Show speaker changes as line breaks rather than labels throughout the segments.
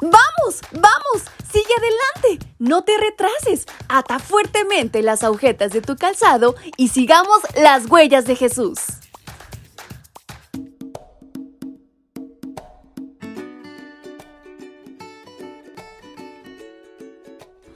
¡Vamos! ¡Vamos! ¡Sigue adelante! No te retrases. Ata fuertemente las agujetas de tu calzado y sigamos las huellas de Jesús.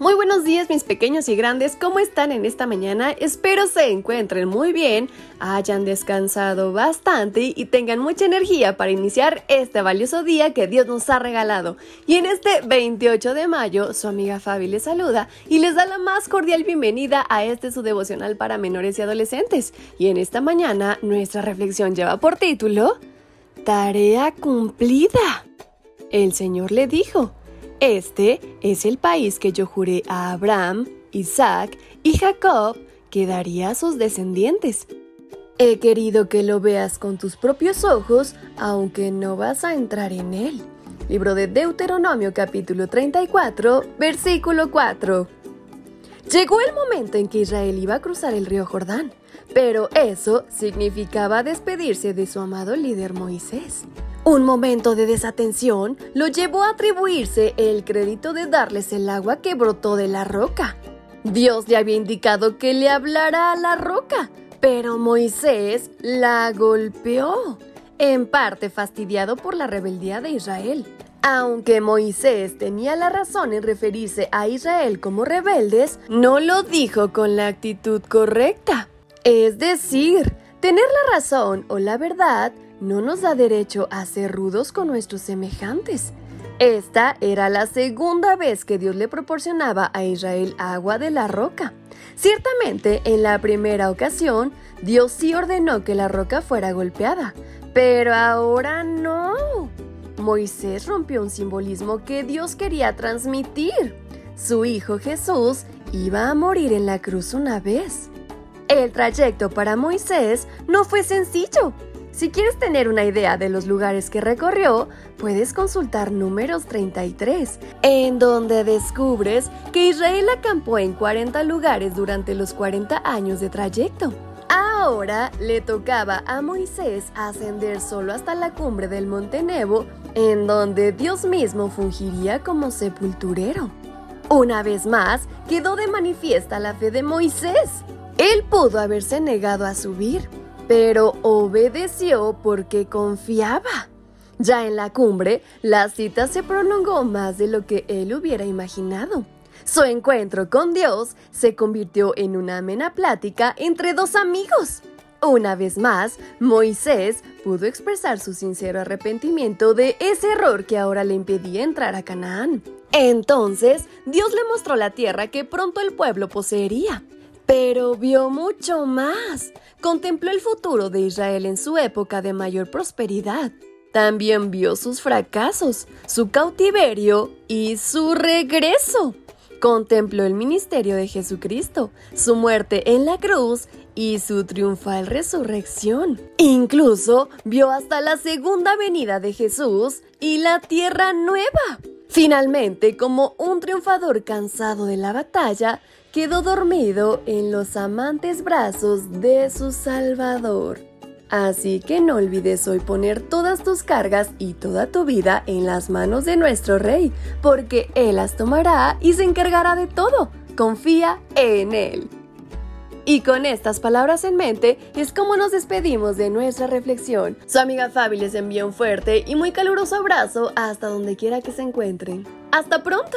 Muy buenos días mis pequeños y grandes, ¿cómo están en esta mañana? Espero se encuentren muy bien, hayan descansado bastante y tengan mucha energía para iniciar este valioso día que Dios nos ha regalado. Y en este 28 de mayo, su amiga Fabi les saluda y les da la más cordial bienvenida a este su devocional para menores y adolescentes. Y en esta mañana nuestra reflexión lleva por título Tarea cumplida. El Señor le dijo, este es el país que yo juré a Abraham, Isaac y Jacob que daría a sus descendientes. He querido que lo veas con tus propios ojos, aunque no vas a entrar en él. Libro de Deuteronomio capítulo 34, versículo 4. Llegó el momento en que Israel iba a cruzar el río Jordán, pero eso significaba despedirse de su amado líder Moisés. Un momento de desatención lo llevó a atribuirse el crédito de darles el agua que brotó de la roca. Dios le había indicado que le hablara a la roca, pero Moisés la golpeó, en parte fastidiado por la rebeldía de Israel. Aunque Moisés tenía la razón en referirse a Israel como rebeldes, no lo dijo con la actitud correcta. Es decir, tener la razón o la verdad no nos da derecho a ser rudos con nuestros semejantes. Esta era la segunda vez que Dios le proporcionaba a Israel agua de la roca. Ciertamente, en la primera ocasión, Dios sí ordenó que la roca fuera golpeada, pero ahora no. Moisés rompió un simbolismo que Dios quería transmitir. Su hijo Jesús iba a morir en la cruz una vez. El trayecto para Moisés no fue sencillo. Si quieres tener una idea de los lugares que recorrió, puedes consultar números 33, en donde descubres que Israel acampó en 40 lugares durante los 40 años de trayecto. Ahora le tocaba a Moisés ascender solo hasta la cumbre del monte Nebo, en donde Dios mismo fungiría como sepulturero. Una vez más, quedó de manifiesta la fe de Moisés. Él pudo haberse negado a subir, pero obedeció porque confiaba. Ya en la cumbre, la cita se prolongó más de lo que él hubiera imaginado. Su encuentro con Dios se convirtió en una amena plática entre dos amigos. Una vez más, Moisés pudo expresar su sincero arrepentimiento de ese error que ahora le impedía entrar a Canaán. Entonces, Dios le mostró la tierra que pronto el pueblo poseería. Pero vio mucho más. Contempló el futuro de Israel en su época de mayor prosperidad. También vio sus fracasos, su cautiverio y su regreso. Contempló el ministerio de Jesucristo, su muerte en la cruz y su triunfal resurrección. Incluso vio hasta la segunda venida de Jesús y la tierra nueva. Finalmente, como un triunfador cansado de la batalla, quedó dormido en los amantes brazos de su Salvador. Así que no olvides hoy poner todas tus cargas y toda tu vida en las manos de nuestro Rey, porque Él las tomará y se encargará de todo. Confía en Él. Y con estas palabras en mente es como nos despedimos de nuestra reflexión. Su amiga Fabi les envía un fuerte y muy caluroso abrazo hasta donde quiera que se encuentren. ¡Hasta pronto!